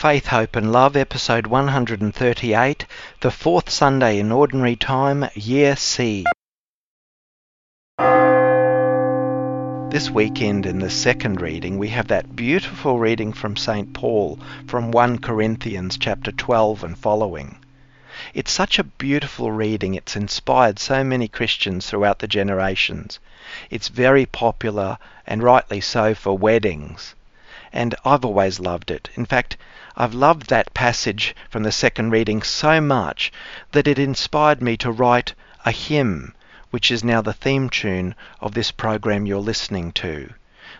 Faith, Hope and Love, episode 138, the fourth Sunday in Ordinary Time, Year C. This weekend in the second reading, we have that beautiful reading from St. Paul from 1 Corinthians chapter 12 and following. It's such a beautiful reading, it's inspired so many Christians throughout the generations. It's very popular, and rightly so, for weddings. And I've always loved it. In fact, I've loved that passage from the second reading so much that it inspired me to write a hymn, which is now the theme tune of this program you're listening to.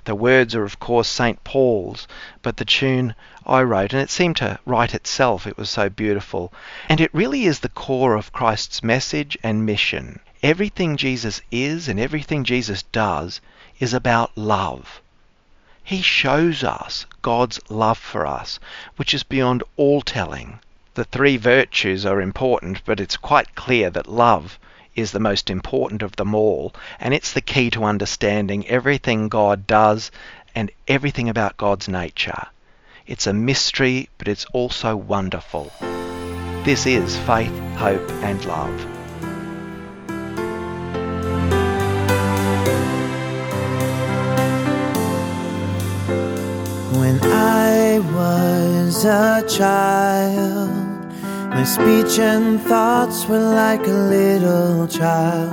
The words are, of course, St. Paul's, but the tune I wrote, and it seemed to write itself. It was so beautiful. And it really is the core of Christ's message and mission. Everything Jesus is and everything Jesus does is about love. He shows us God's love for us, which is beyond all telling. The three virtues are important, but it's quite clear that love is the most important of them all, and it's the key to understanding everything God does and everything about God's nature. It's a mystery, but it's also wonderful. This is Faith, Hope and Love. When I was a child, my speech and thoughts were like a little child.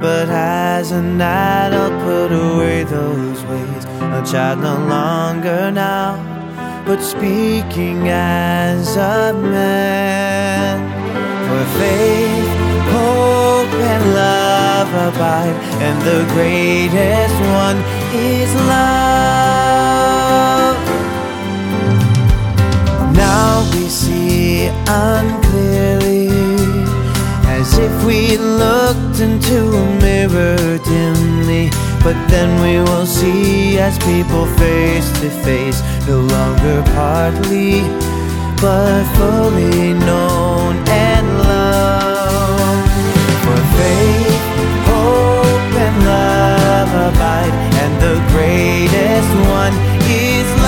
But as an adult, put away those ways. A child no longer now, but speaking as a man. For faith, hope, and love abide, and the greatest one is love. Unclearly, as if we looked into a mirror dimly. But then we will see as people face to face, no longer partly, but fully known and loved. For faith, hope, and love abide, and the greatest one is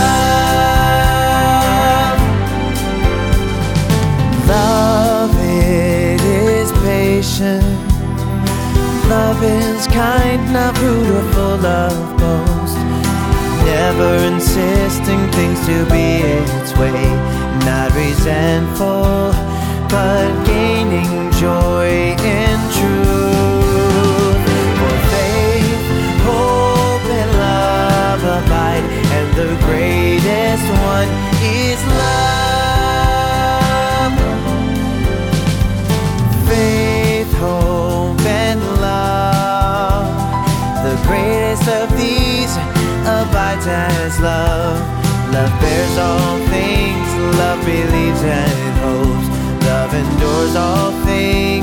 is kind, not rude or full of boast. Never insisting things to be its way. Not resentful, but gaining joy love. Love bears all things, love believes and hopes. Love endures all things,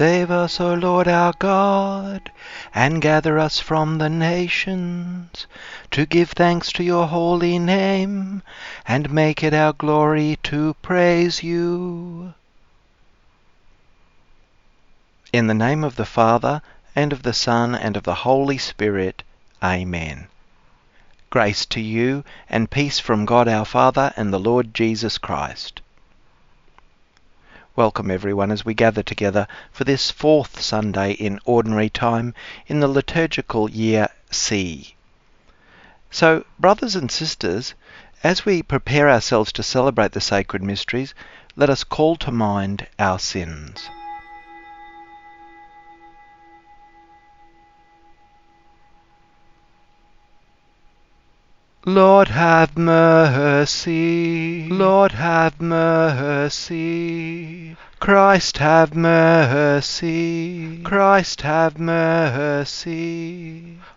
Save us, O Lord our God, and gather us from the nations, to give thanks to your holy name, and make it our glory to praise you. In the name of the Father, and of the Son, and of the Holy Spirit. Amen. Grace to you, and peace from God our Father and the Lord Jesus Christ. Welcome everyone as we gather together for this fourth Sunday in Ordinary Time in the liturgical year C. So, brothers and sisters, as we prepare ourselves to celebrate the sacred mysteries, let us call to mind our sins. Lord have mercy, Lord have mercy. Christ have mercy, Christ have mercy.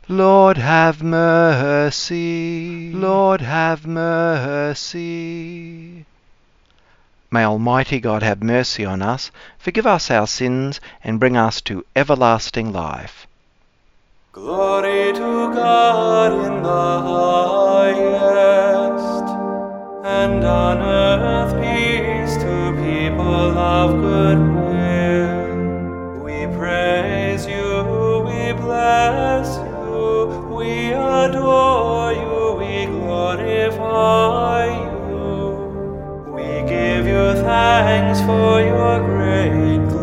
Lord have mercy, Lord have mercy. May Almighty God have mercy on us, forgive us our sins, and bring us to everlasting life. Glory to God in the highest, and on earth peace to people of good will. We praise you, we bless you, we adore you, we glorify you. We give you thanks for your great glory.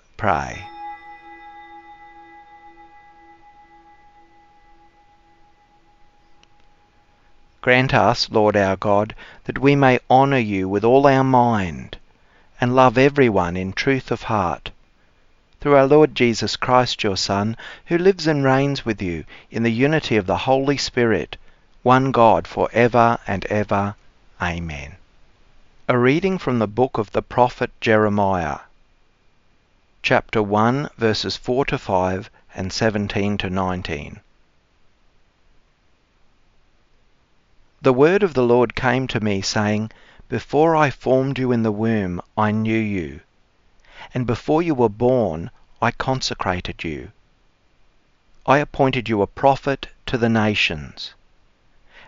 Grant us, Lord our God, that we may honour you with all our mind, and love everyone in truth of heart. Through our Lord Jesus Christ, your Son, who lives and reigns with you in the unity of the Holy Spirit, one God for ever and ever. Amen. A reading from the book of the prophet Jeremiah, chapter 1, verses 4 to 5 and 17 to 19. The word of the Lord came to me, saying, Before I formed you in the womb, I knew you, and before you were born, I consecrated you. I appointed you a prophet to the nations.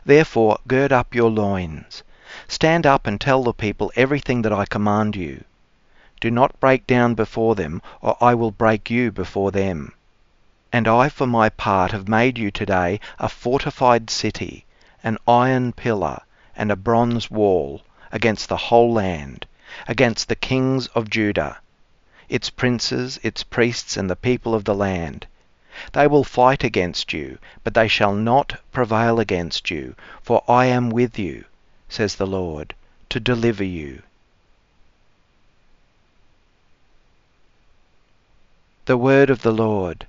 Therefore, gird up your loins. Stand up and tell the people everything that I command you. Do not break down before them, or I will break you before them. And I, for my part, have made you today a fortified city, an iron pillar, and a bronze wall, against the whole land, against the kings of Judah, its princes, its priests, and the people of the land. They will fight against you, but they shall not prevail against you, for I am with you, says the Lord, to deliver you. The word of the Lord.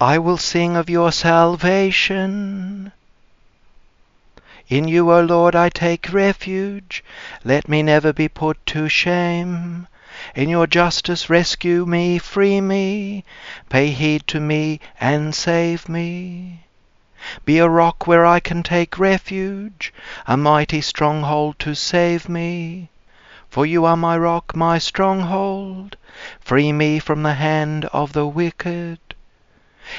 I will sing of your salvation. In you, O Lord, I take refuge. Let me never be put to shame. In your justice rescue me, free me. Pay heed to me and save me. Be a rock where I can take refuge, a mighty stronghold to save me. For you are my rock, my stronghold. Free me from the hand of the wicked.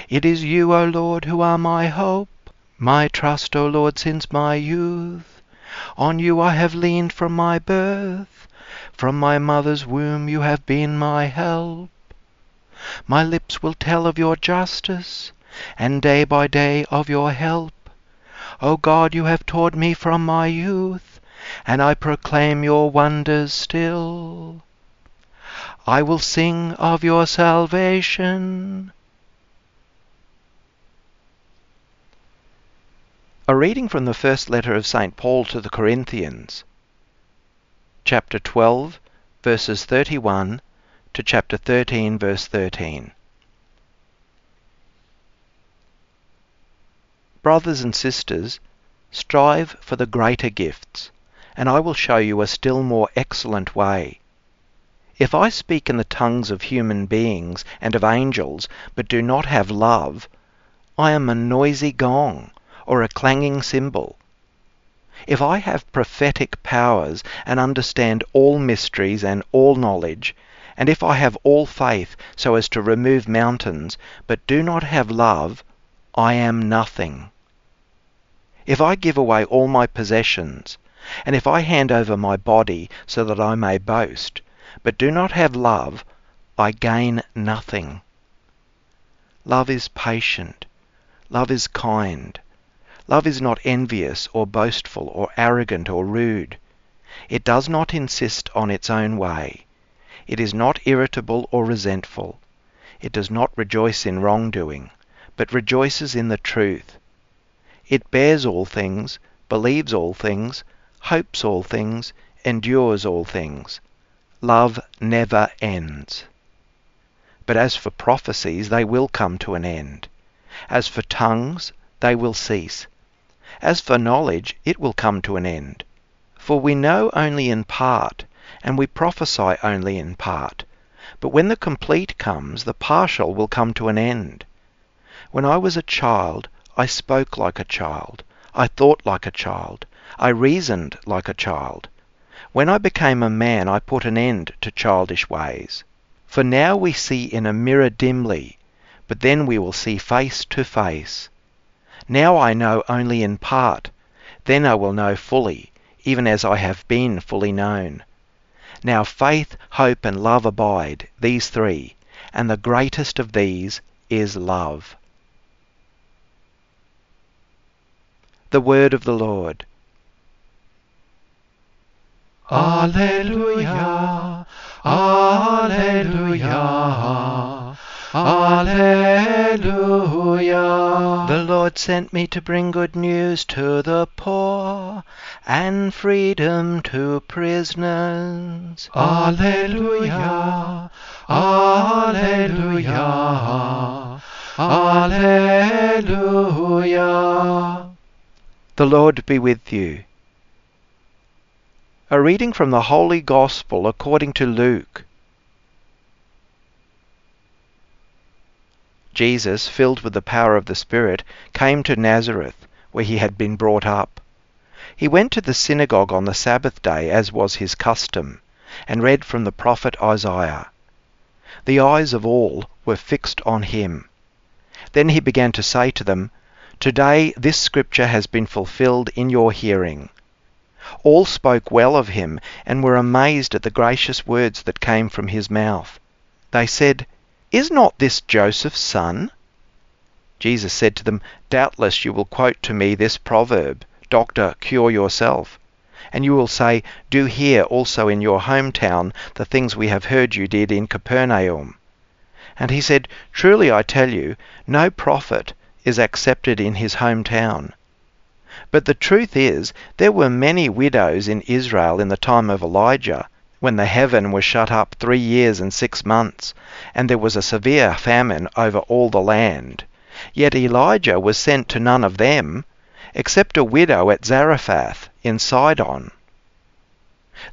It is you, O Lord, who are my hope, my trust, O Lord, since my youth. On you I have leaned from my birth. From my mother's womb you have been my help. My lips will tell of your justice, and day by day of your help. O God, you have taught me from my youth, and I proclaim your wonders still. I will sing of your salvation. A reading from the first letter of St. Paul to the Corinthians, chapter 12, verses 31 to chapter 13, verse 13. Brothers and sisters, strive for the greater gifts, and I will show you a still more excellent way. If I speak in the tongues of human beings and of angels, but do not have love, I am a noisy gong or a clanging cymbal. If I have prophetic powers and understand all mysteries and all knowledge, and if I have all faith so as to remove mountains, but do not have love, I am nothing. If I give away all my possessions, and if I hand over my body so that I may boast, but do not have love, I gain nothing. Love is patient. Love is kind. Love is not envious or boastful or arrogant or rude. It does not insist on its own way. It is not irritable or resentful. It does not rejoice in wrongdoing, but rejoices in the truth. It bears all things, believes all things, hopes all things, endures all things. Love never ends. But as for prophecies, they will come to an end. As for tongues, they will cease. As for knowledge, it will come to an end. For we know only in part, and we prophesy only in part. But when the complete comes, the partial will come to an end. When I was a child, I spoke like a child. I thought like a child. I reasoned like a child. When I became a man, I put an end to childish ways. For now we see in a mirror dimly, but then we will see face to face. Now I know only in part, then I will know fully, even as I have been fully known. Now faith, hope, and love abide, these three, and the greatest of these is love. The word of the Lord. Alleluia, Alleluia, Alleluia. The Lord sent me to bring good news to the poor and freedom to prisoners. Alleluia, Alleluia, Alleluia. The Lord be with you. A reading from the Holy Gospel according to Luke. Jesus, filled with the power of the Spirit, came to Nazareth, where he had been brought up. He went to the synagogue on the Sabbath day, as was his custom, and read from the prophet Isaiah. The eyes of all were fixed on him. Then he began to say to them, Today this scripture has been fulfilled in your hearing. All spoke well of him and were amazed at the gracious words that came from his mouth. They said, Is not this Joseph's son? Jesus said to them, Doubtless you will quote to me this proverb, Doctor, cure yourself. And you will say, Do here also in your hometown the things we have heard you did in Capernaum. And he said, Truly I tell you, no prophet is accepted in his hometown. But the truth is, there were many widows in Israel in the time of Elijah, when the heaven was shut up three years and six months, and there was a severe famine over all the land. Yet Elijah was sent to none of them, except a widow at Zarephath in Sidon.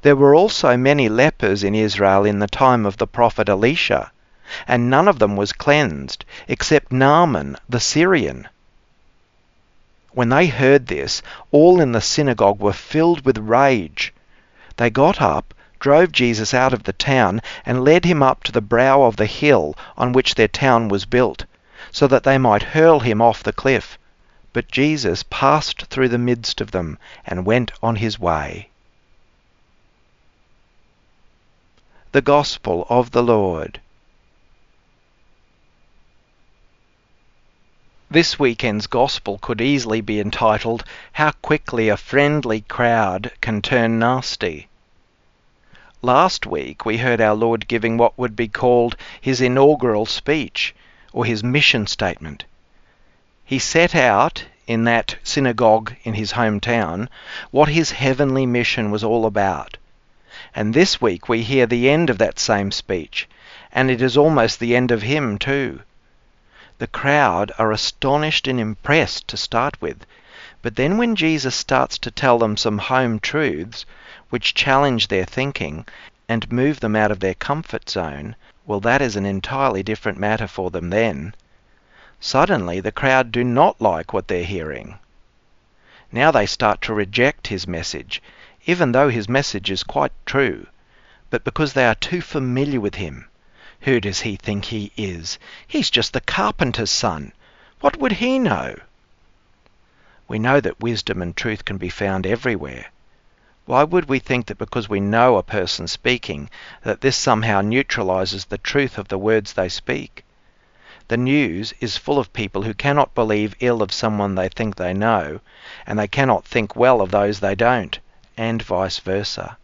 There were also many lepers in Israel in the time of the prophet Elisha, and none of them was cleansed, except Naaman the Syrian. When they heard this, all in the synagogue were filled with rage. They got up, drove Jesus out of the town, and led him up to the brow of the hill on which their town was built, so that they might hurl him off the cliff. But Jesus passed through the midst of them and went on his way. The Gospel of the Lord. This weekend's Gospel could easily be entitled, How Quickly a Friendly Crowd Can Turn Nasty. Last week we heard our Lord giving what would be called his inaugural speech, or his mission statement. He set out, in that synagogue in his hometown, what his heavenly mission was all about. And this week we hear the end of that same speech, and it is almost the end of him too. The crowd are astonished and impressed to start with, but then when Jesus starts to tell them some home truths which challenge their thinking and move them out of their comfort zone, well, that is an entirely different matter for them then. Suddenly, the crowd do not like what they're hearing. Now they start to reject his message, even though his message is quite true, but because they are too familiar with him. Who does he think he is? He's just the carpenter's son. What would he know? We know that wisdom and truth can be found everywhere. Why would we think that because we know a person speaking, that this somehow neutralizes the truth of the words they speak? The news is full of people who cannot believe ill of someone they think they know, and they cannot think well of those they don't, and vice versa.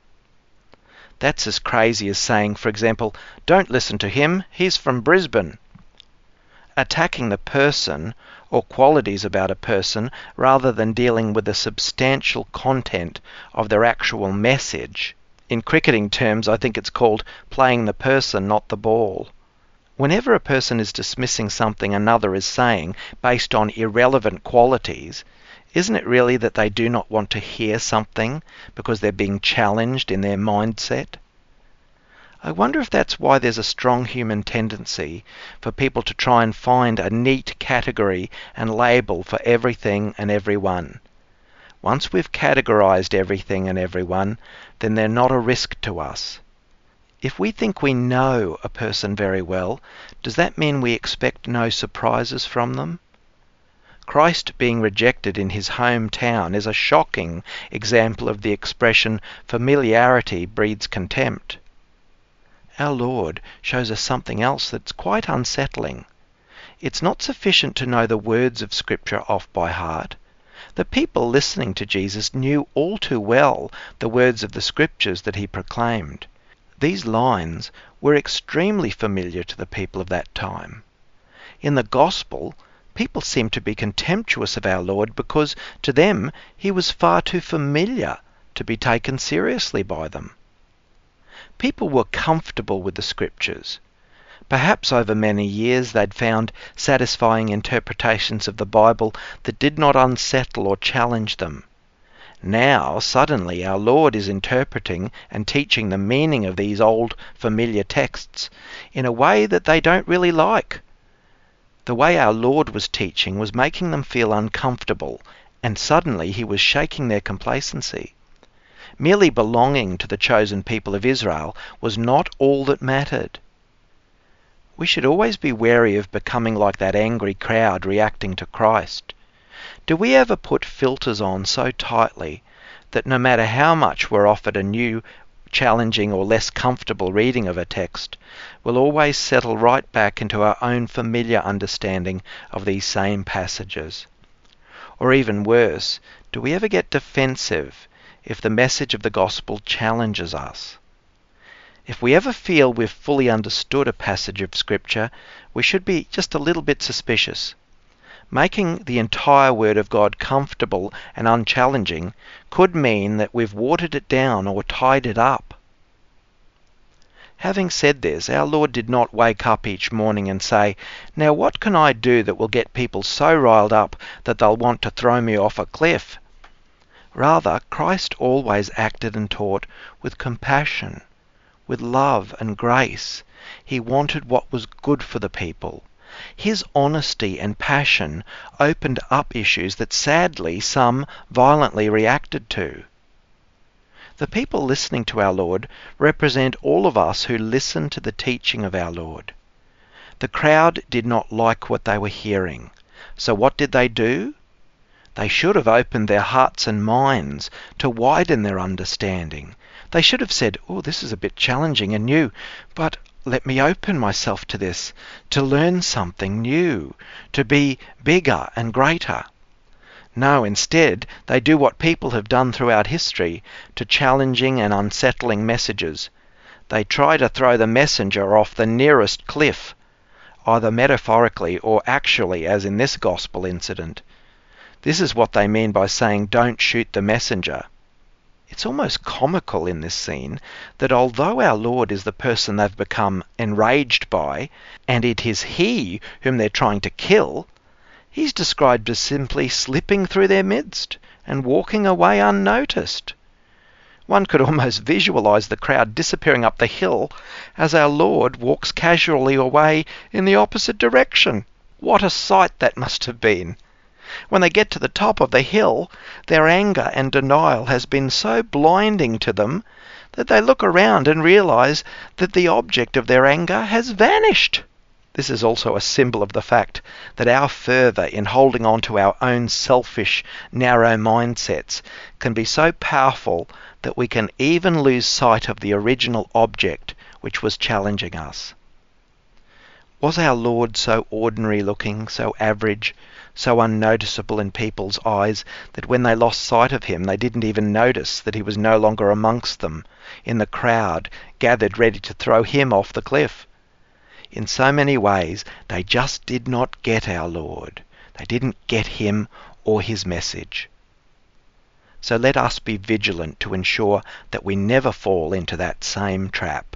That's as crazy as saying, for example, don't listen to him, he's from Brisbane. Attacking the person or qualities about a person rather than dealing with the substantial content of their actual message. In cricketing terms, I think it's called playing the person, not the ball. Whenever a person is dismissing something another is saying based on irrelevant qualities, isn't it really that they do not want to hear something because they're being challenged in their mindset? I wonder if that's why there's a strong human tendency for people to try and find a neat category and label for everything and everyone. Once we've categorized everything and everyone, then they're not a risk to us. If we think we know a person very well, does that mean we expect no surprises from them? Christ being rejected in his hometown is a shocking example of the expression familiarity breeds contempt. Our Lord shows us something else that's quite unsettling. It's not sufficient to know the words of Scripture off by heart. The people listening to Jesus knew all too well the words of the Scriptures that he proclaimed. These lines were extremely familiar to the people of that time. In the Gospel, people seem to be contemptuous of our Lord because to them he was far too familiar to be taken seriously by them. People were comfortable with the Scriptures. Perhaps over many years they'd found satisfying interpretations of the Bible that did not unsettle or challenge them. Now, suddenly, our Lord is interpreting and teaching the meaning of these old familiar texts in a way that they don't really like. The way our Lord was teaching was making them feel uncomfortable, and suddenly he was shaking their complacency. Merely belonging to the chosen people of Israel was not all that mattered. We should always be wary of becoming like that angry crowd reacting to Christ. Do we ever put filters on so tightly that no matter how much we're offered a new, challenging, or less comfortable reading of a text, we'll always settle right back into our own familiar understanding of these same passages? Or even worse, do we ever get defensive if the message of the gospel challenges us? If we ever feel we've fully understood a passage of Scripture, we should be just a little bit suspicious. Making the entire Word of God comfortable and unchallenging could mean that we've watered it down or tied it up. Having said this, our Lord did not wake up each morning and say, Now what can I do that will get people so riled up that they'll want to throw me off a cliff? Rather, Christ always acted and taught with compassion, with love and grace. He wanted what was good for the people. His honesty and passion opened up issues that sadly some violently reacted to. The people listening to our Lord represent all of us who listen to the teaching of our Lord. The crowd did not like what they were hearing. So what did they do? They should have opened their hearts and minds to widen their understanding. They should have said, Oh, this is a bit challenging and new, but let me open myself to this, to learn something new, to be bigger and greater. No, instead, they do what people have done throughout history to challenging and unsettling messages. They try to throw the messenger off the nearest cliff, either metaphorically or actually, as in this gospel incident. This is what they mean by saying, don't shoot the messenger. It's almost comical in this scene that although our Lord is the person they've become enraged by, and it is He whom they're trying to kill, He's described as simply slipping through their midst and walking away unnoticed. One could almost visualize the crowd disappearing up the hill as our Lord walks casually away in the opposite direction. What a sight that must have been! When they get to the top of the hill, their anger and denial has been so blinding to them that they look around and realize that the object of their anger has vanished. This is also a symbol of the fact that our fervour in holding on to our own selfish, narrow mindsets can be so powerful that we can even lose sight of the original object which was challenging us. Was our Lord so ordinary looking, so average, so unnoticeable in people's eyes that when they lost sight of him they didn't even notice that he was no longer amongst them in the crowd gathered ready to throw him off the cliff? in so many ways, they just did not get our Lord. They didn't get him or his message. So let us be vigilant to ensure that we never fall into that same trap.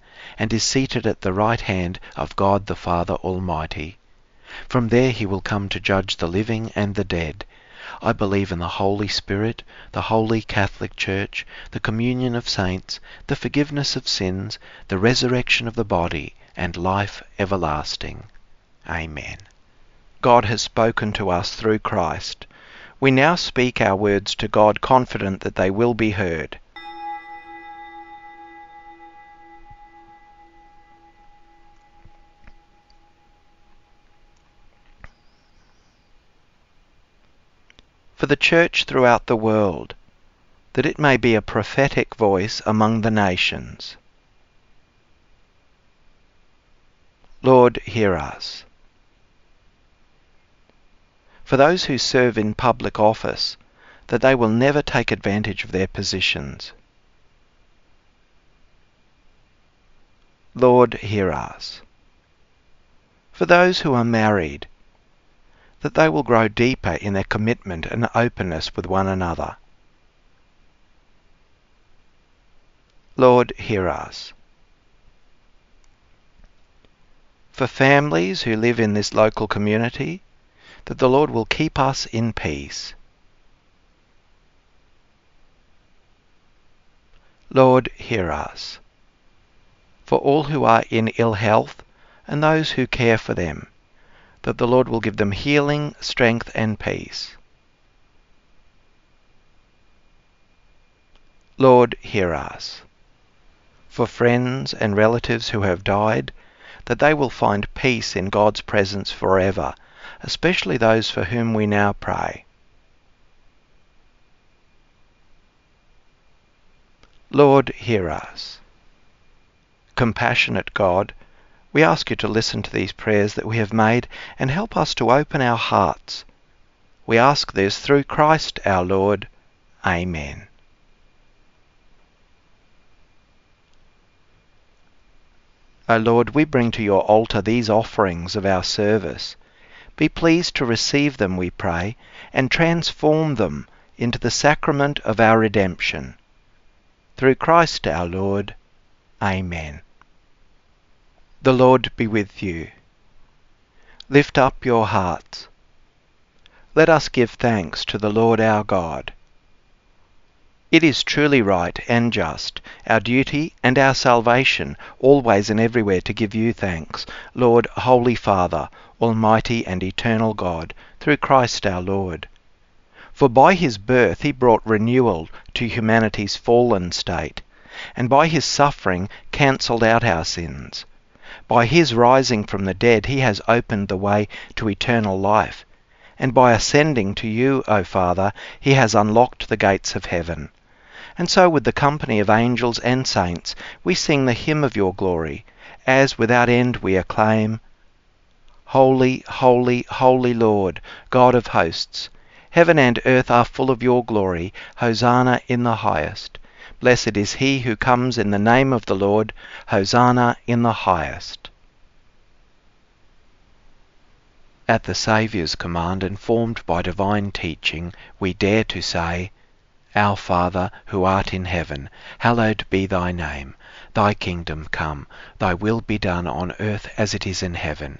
and is seated at the right hand of God the Father Almighty. From there he will come to judge the living and the dead. I believe in the Holy Spirit, the Holy Catholic Church, the communion of saints, the forgiveness of sins, the resurrection of the body, and life everlasting. Amen. God has spoken to us through Christ. We now speak our words to God confident that they will be heard. For the church throughout the world, that it may be a prophetic voice among the nations. Lord, hear us. For those who serve in public office, that they will never take advantage of their positions. Lord, hear us. For those who are married, that they will grow deeper in their commitment and openness with one another. Lord, hear us. For families who live in this local community, that the Lord will keep us in peace. Lord, hear us. For all who are in ill health and those who care for them, that the Lord will give them healing, strength, and peace. Lord, hear us. For friends and relatives who have died, that they will find peace in God's presence forever, especially those for whom we now pray. Lord, hear us. Compassionate God, we ask you to listen to these prayers that we have made and help us to open our hearts. We ask this through Christ our Lord. Amen. O Lord, we bring to your altar these offerings of our service. Be pleased to receive them, we pray, and transform them into the sacrament of our redemption. Through Christ our Lord. Amen. The Lord be with you. Lift up your hearts. Let us give thanks to the Lord our God. It is truly right and just, our duty and our salvation, always and everywhere to give you thanks, Lord, Holy Father, Almighty and Eternal God, through Christ our Lord. For by his birth he brought renewal to humanity's fallen state, and by his suffering cancelled out our sins. By his rising from the dead, he has opened the way to eternal life. And by ascending to you, O Father, he has unlocked the gates of heaven. And so, with the company of angels and saints, we sing the hymn of your glory, as without end we acclaim Holy, holy, holy Lord, God of hosts, heaven and earth are full of your glory. Hosanna in the highest. Blessed is he who comes in the name of the Lord. Hosanna in the highest. At the Saviour's command, informed by divine teaching, we dare to say, Our Father, who art in heaven, hallowed be thy name. Thy kingdom come, thy will be done on earth as it is in heaven.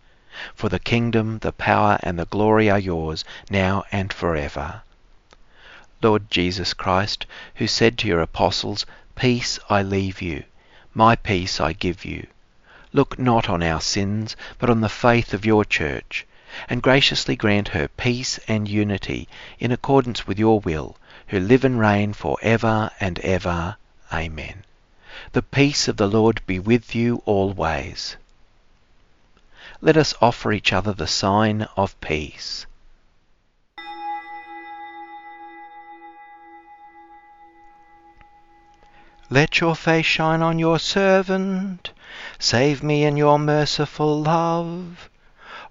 For the kingdom, the power, and the glory are yours, now and forever. Lord Jesus Christ, who said to your apostles, Peace I leave you, my peace I give you. Look not on our sins, but on the faith of your church, and graciously grant her peace and unity in accordance with your will, who live and reign for ever and ever. Amen. The peace of the Lord be with you always. Let us offer each other the sign of peace. Let your face shine on your servant. Save me in your merciful love.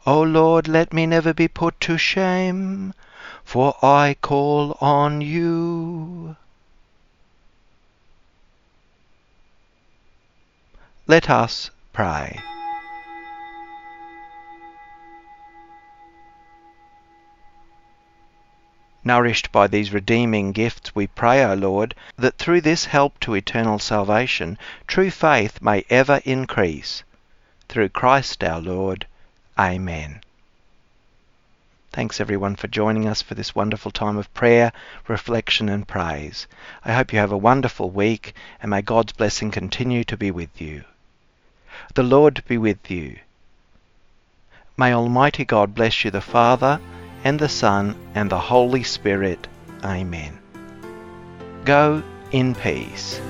O Lord, let me never be put to shame, for I call on you. Let us pray. Nourished by these redeeming gifts, we pray, O Lord, that through this help to eternal salvation, true faith may ever increase. Through Christ our Lord. Amen. Thanks everyone for joining us for this wonderful time of prayer, reflection, and praise. I hope you have a wonderful week, and may God's blessing continue to be with you. The Lord be with you. May Almighty God bless you, the Father, and the Son, and the Holy Spirit. Amen. Go in peace.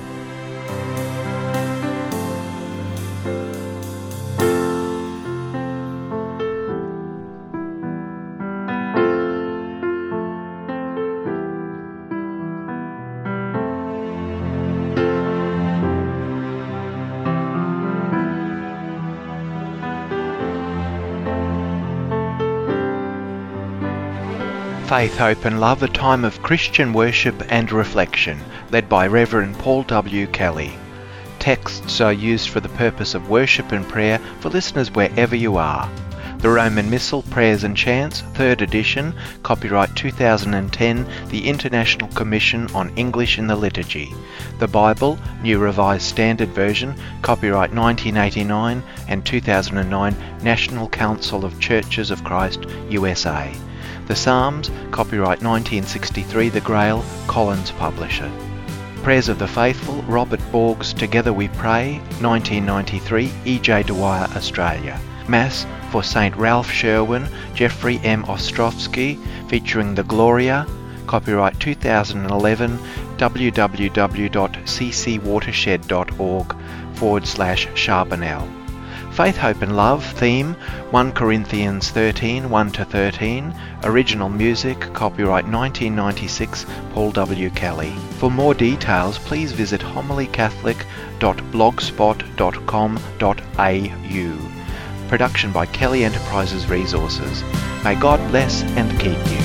Faith, Hope and Love, a time of Christian worship and reflection, led by Reverend Paul W. Kelly. Texts are used for the purpose of worship and prayer for listeners wherever you are. The Roman Missal, Prayers and Chants, 3rd edition, copyright 2010, the International Commission on English in the Liturgy. The Bible, New Revised Standard Version, copyright 1989 and 2009, National Council of Churches of Christ, USA. The Psalms, copyright 1963, The Grail, Collins Publisher. Prayers of the Faithful, Robert Borges, Together We Pray, 1993, E.J. Dwyer, Australia. Mass for St. Ralph Sherwin, Jeffrey M. Ostrowski, featuring the Gloria, copyright 2011, www.ccwatershed.org forward slash Charbonnel. Faith, Hope and Love theme 1 Corinthians 13 1 to 13. Original music copyright 1996 Paul W. Kelly. For more details, please visit homilycatholic.blogspot.com.au. Production by Kelly Enterprises Resources. May God bless and keep you.